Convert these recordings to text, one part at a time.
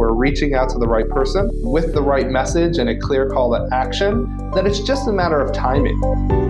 We're reaching out to the right person with the right message and a clear call to action, then it's just a matter of timing.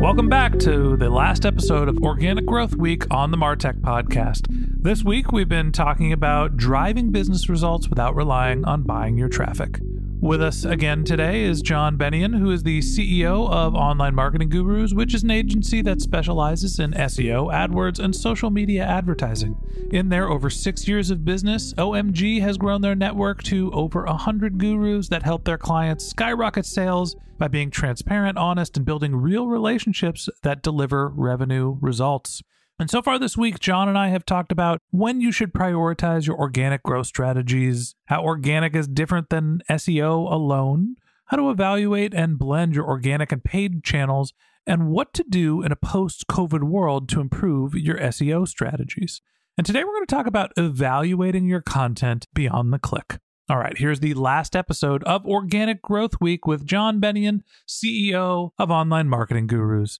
Welcome back to the last episode of Organic Growth Week on the Martech podcast. This week, we've been talking about driving business results without relying on buying your traffic. With us again today is John Bennion, who is the CEO of Online Marketing Gurus, which is an agency that specializes in SEO, AdWords, and social media advertising. In their over six years of business, OMG has grown their network to over 100 gurus that help their clients skyrocket sales by being transparent, honest, and building real relationships that deliver revenue results. And so far this week, John and I have talked about when you should prioritize your organic growth strategies, how organic is different than SEO alone, how to evaluate and blend your organic and paid channels, and what to do in a post COVID world to improve your SEO strategies. And today we're going to talk about evaluating your content beyond the click. All right, here's the last episode of Organic Growth Week with John Bennion, CEO of Online Marketing Gurus.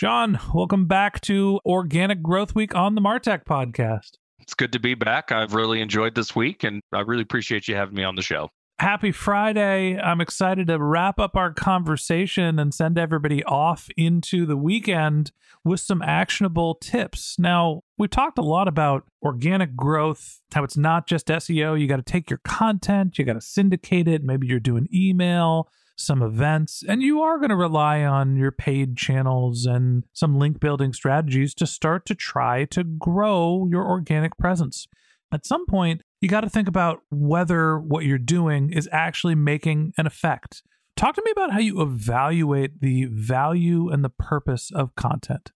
John, welcome back to Organic Growth Week on the Martech podcast. It's good to be back. I've really enjoyed this week and I really appreciate you having me on the show. Happy Friday. I'm excited to wrap up our conversation and send everybody off into the weekend with some actionable tips. Now, we've talked a lot about organic growth, how it's not just SEO. You got to take your content, you got to syndicate it. Maybe you're doing email, some events, and you are going to rely on your paid channels and some link building strategies to start to try to grow your organic presence. At some point, you got to think about whether what you're doing is actually making an effect. Talk to me about how you evaluate the value and the purpose of content.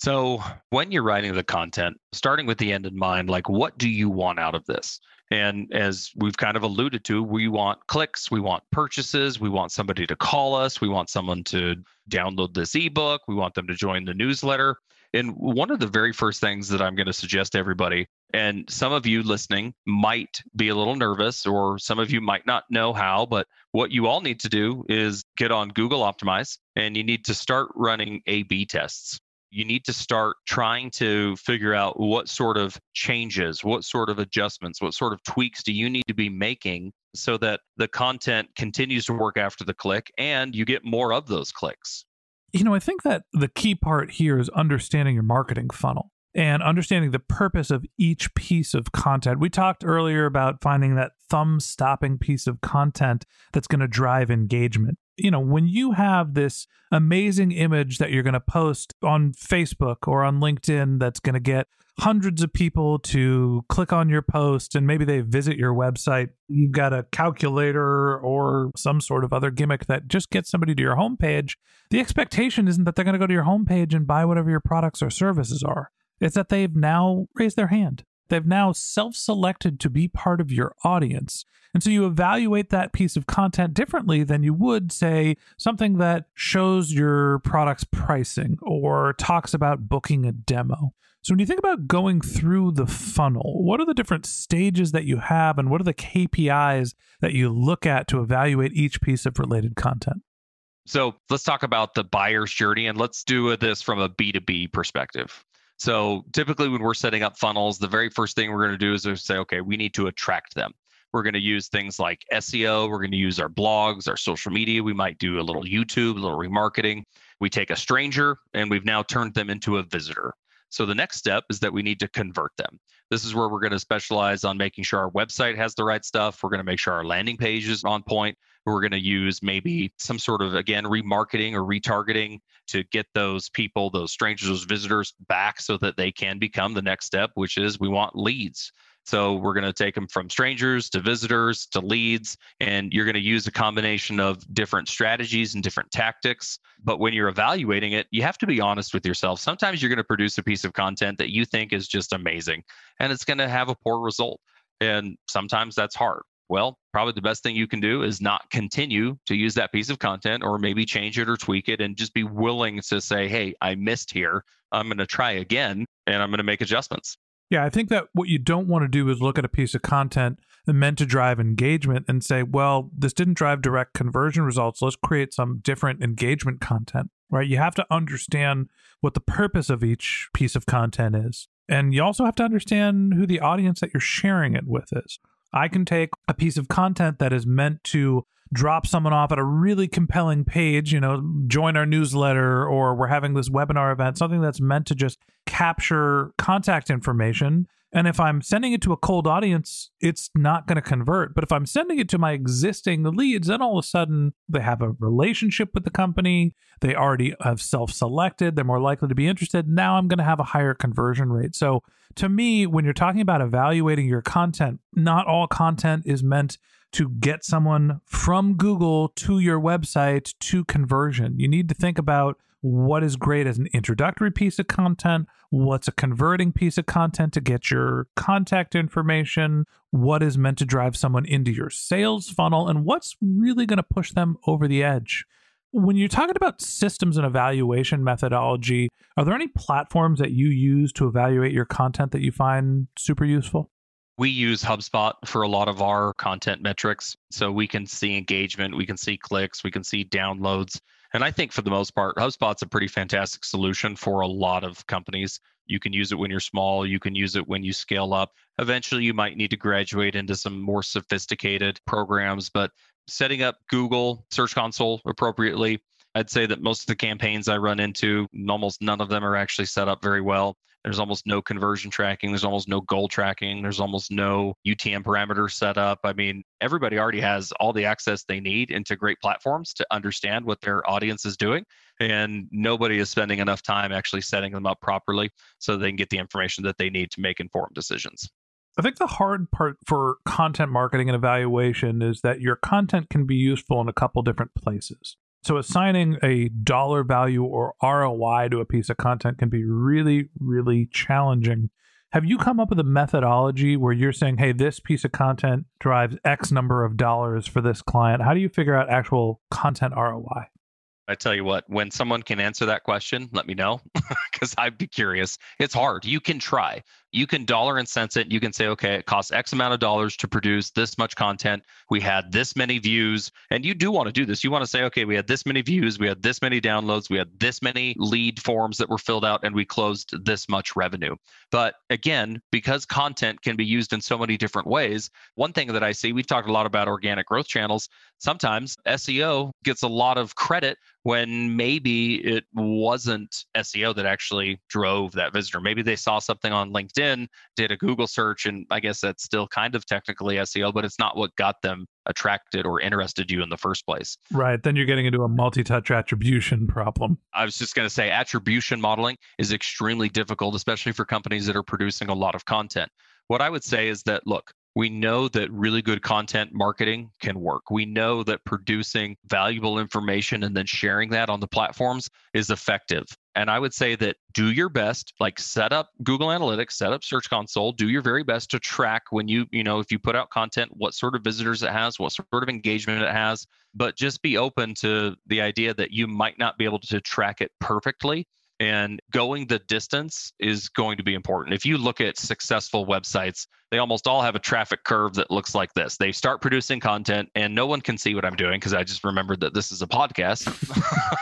So, when you're writing the content, starting with the end in mind, like what do you want out of this? And as we've kind of alluded to, we want clicks, we want purchases, we want somebody to call us, we want someone to download this ebook, we want them to join the newsletter. And one of the very first things that I'm going to suggest to everybody, and some of you listening might be a little nervous, or some of you might not know how, but what you all need to do is get on Google Optimize and you need to start running A B tests you need to start trying to figure out what sort of changes, what sort of adjustments, what sort of tweaks do you need to be making so that the content continues to work after the click and you get more of those clicks. You know, I think that the key part here is understanding your marketing funnel and understanding the purpose of each piece of content. We talked earlier about finding that thumb stopping piece of content that's going to drive engagement you know, when you have this amazing image that you're going to post on Facebook or on LinkedIn that's going to get hundreds of people to click on your post and maybe they visit your website, you've got a calculator or some sort of other gimmick that just gets somebody to your homepage. The expectation isn't that they're going to go to your homepage and buy whatever your products or services are. It's that they've now raised their hand. They've now self selected to be part of your audience. And so you evaluate that piece of content differently than you would, say, something that shows your product's pricing or talks about booking a demo. So when you think about going through the funnel, what are the different stages that you have and what are the KPIs that you look at to evaluate each piece of related content? So let's talk about the buyer's journey and let's do this from a B2B perspective. So typically, when we're setting up funnels, the very first thing we're going to do is say, okay, we need to attract them. We're going to use things like SEO. We're going to use our blogs, our social media. We might do a little YouTube, a little remarketing. We take a stranger and we've now turned them into a visitor. So the next step is that we need to convert them. This is where we're going to specialize on making sure our website has the right stuff. We're going to make sure our landing page is on point. We're going to use maybe some sort of, again, remarketing or retargeting to get those people, those strangers, those visitors back so that they can become the next step, which is we want leads. So we're going to take them from strangers to visitors to leads, and you're going to use a combination of different strategies and different tactics. But when you're evaluating it, you have to be honest with yourself. Sometimes you're going to produce a piece of content that you think is just amazing, and it's going to have a poor result. And sometimes that's hard. Well, probably the best thing you can do is not continue to use that piece of content or maybe change it or tweak it and just be willing to say, hey, I missed here. I'm going to try again and I'm going to make adjustments. Yeah, I think that what you don't want to do is look at a piece of content meant to drive engagement and say, well, this didn't drive direct conversion results. Let's create some different engagement content, right? You have to understand what the purpose of each piece of content is. And you also have to understand who the audience that you're sharing it with is. I can take a piece of content that is meant to drop someone off at a really compelling page, you know, join our newsletter or we're having this webinar event, something that's meant to just capture contact information. And if I'm sending it to a cold audience, it's not going to convert. But if I'm sending it to my existing leads, then all of a sudden they have a relationship with the company. They already have self selected. They're more likely to be interested. Now I'm going to have a higher conversion rate. So to me, when you're talking about evaluating your content, not all content is meant to get someone from Google to your website to conversion. You need to think about what is great as an introductory piece of content, what's a converting piece of content to get your contact information, what is meant to drive someone into your sales funnel, and what's really going to push them over the edge. When you're talking about systems and evaluation methodology, are there any platforms that you use to evaluate your content that you find super useful? we use HubSpot for a lot of our content metrics. So we can see engagement, we can see clicks, we can see downloads. And I think for the most part, HubSpot's a pretty fantastic solution for a lot of companies. You can use it when you're small, you can use it when you scale up. Eventually, you might need to graduate into some more sophisticated programs, but setting up Google Search Console appropriately, I'd say that most of the campaigns I run into, almost none of them are actually set up very well. There's almost no conversion tracking. There's almost no goal tracking. There's almost no UTM parameters set up. I mean, everybody already has all the access they need into great platforms to understand what their audience is doing. And nobody is spending enough time actually setting them up properly so they can get the information that they need to make informed decisions. I think the hard part for content marketing and evaluation is that your content can be useful in a couple different places. So assigning a dollar value or ROI to a piece of content can be really, really challenging. Have you come up with a methodology where you're saying, hey, this piece of content drives X number of dollars for this client? How do you figure out actual content ROI? I tell you what, when someone can answer that question, let me know because I'd be curious. It's hard. You can try. You can dollar and cents it. You can say, okay, it costs X amount of dollars to produce this much content. We had this many views. And you do want to do this. You want to say, okay, we had this many views. We had this many downloads. We had this many lead forms that were filled out, and we closed this much revenue. But again, because content can be used in so many different ways, one thing that I see, we've talked a lot about organic growth channels. Sometimes SEO gets a lot of credit when maybe it wasn't SEO that actually drove that visitor. Maybe they saw something on LinkedIn, did a Google search, and I guess that's still kind of technically SEO, but it's not what got them attracted or interested you in the first place. Right. Then you're getting into a multi touch attribution problem. I was just going to say attribution modeling is extremely difficult, especially for companies that are producing a lot of content. What I would say is that, look, we know that really good content marketing can work. We know that producing valuable information and then sharing that on the platforms is effective. And I would say that do your best, like set up Google Analytics, set up Search Console, do your very best to track when you, you know, if you put out content, what sort of visitors it has, what sort of engagement it has, but just be open to the idea that you might not be able to track it perfectly And going the distance is going to be important. If you look at successful websites, they almost all have a traffic curve that looks like this. They start producing content and no one can see what I'm doing because I just remembered that this is a podcast.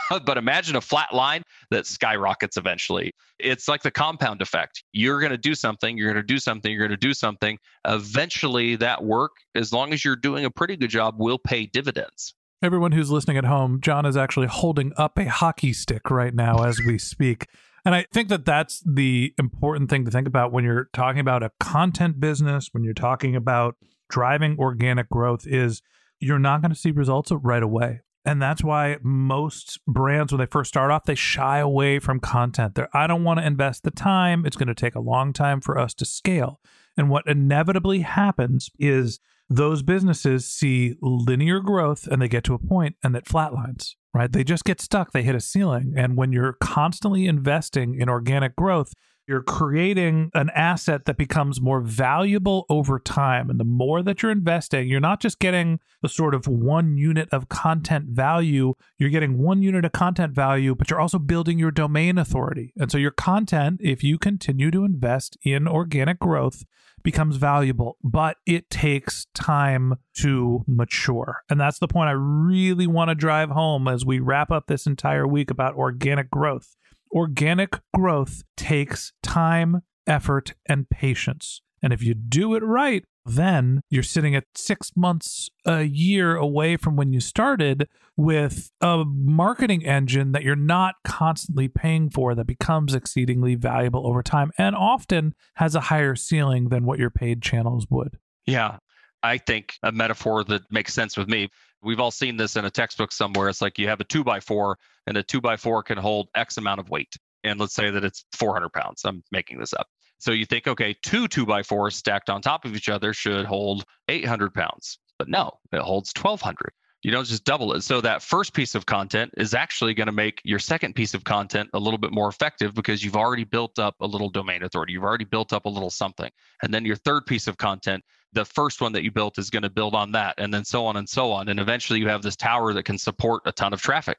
but imagine a flat line that skyrockets eventually. It's like the compound effect. You're going to do something, you're going to do something, you're going to do something. Eventually, that work, as long as you're doing a pretty good job, will pay dividends. Everyone who's listening at home, John is actually holding up a hockey stick right now as we speak. And I think that that's the important thing to think about when you're talking about a content business, when you're talking about driving organic growth is you're not going to see results right away. And that's why most brands, when they first start off, they shy away from content. They're, I don't want to invest the time. It's going to take a long time for us to scale. And what inevitably happens is those businesses see linear growth and they get to a point and that flatlines, right? They just get stuck, they hit a ceiling. And when you're constantly investing in organic growth, you're creating an asset that becomes more valuable over time. And the more that you're investing, you're not just getting the sort of one unit of content value, you're getting one unit of content value, but you're also building your domain authority. And so your content, if you continue to invest in organic growth, becomes valuable, but it takes time to mature. And that's the point I really want to drive home as we wrap up this entire week about organic growth. Organic growth takes time, effort, and patience. And if you do it right, then you're sitting at six months, a year away from when you started with a marketing engine that you're not constantly paying for that becomes exceedingly valuable over time and often has a higher ceiling than what your paid channels would. Yeah. I think a metaphor that makes sense with me. We've all seen this in a textbook somewhere. It's like you have a two by four, and a two by four can hold X amount of weight. And let's say that it's 400 pounds. I'm making this up. So you think, okay, two two by fours stacked on top of each other should hold 800 pounds. But no, it holds 1200. You don't just double it. So that first piece of content is actually going to make your second piece of content a little bit more effective because you've already built up a little domain authority. You've already built up a little something. And then your third piece of content, the first one that you built is going to build on that, and then so on and so on. And eventually you have this tower that can support a ton of traffic.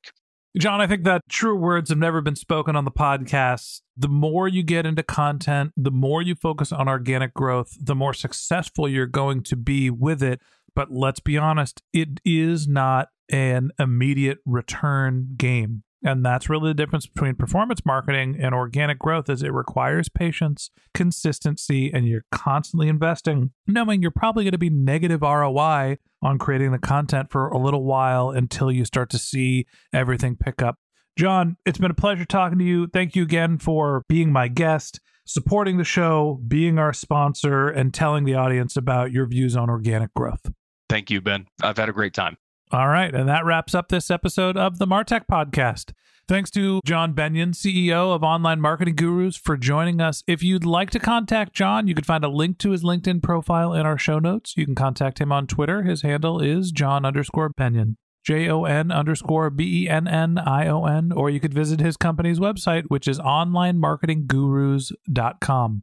John, I think that true words have never been spoken on the podcast. The more you get into content, the more you focus on organic growth, the more successful you're going to be with it. But let's be honest, it is not an immediate return game. And that's really the difference between performance marketing and organic growth is it requires patience, consistency, and you're constantly investing, knowing you're probably going to be negative ROI on creating the content for a little while until you start to see everything pick up. John, it's been a pleasure talking to you. Thank you again for being my guest, supporting the show, being our sponsor, and telling the audience about your views on organic growth. Thank you, Ben. I've had a great time. All right. And that wraps up this episode of the Martech Podcast. Thanks to John Bennion, CEO of Online Marketing Gurus, for joining us. If you'd like to contact John, you can find a link to his LinkedIn profile in our show notes. You can contact him on Twitter. His handle is John underscore Bennion. J O N underscore B E N N I O N, or you could visit his company's website, which is onlinemarketinggurus.com.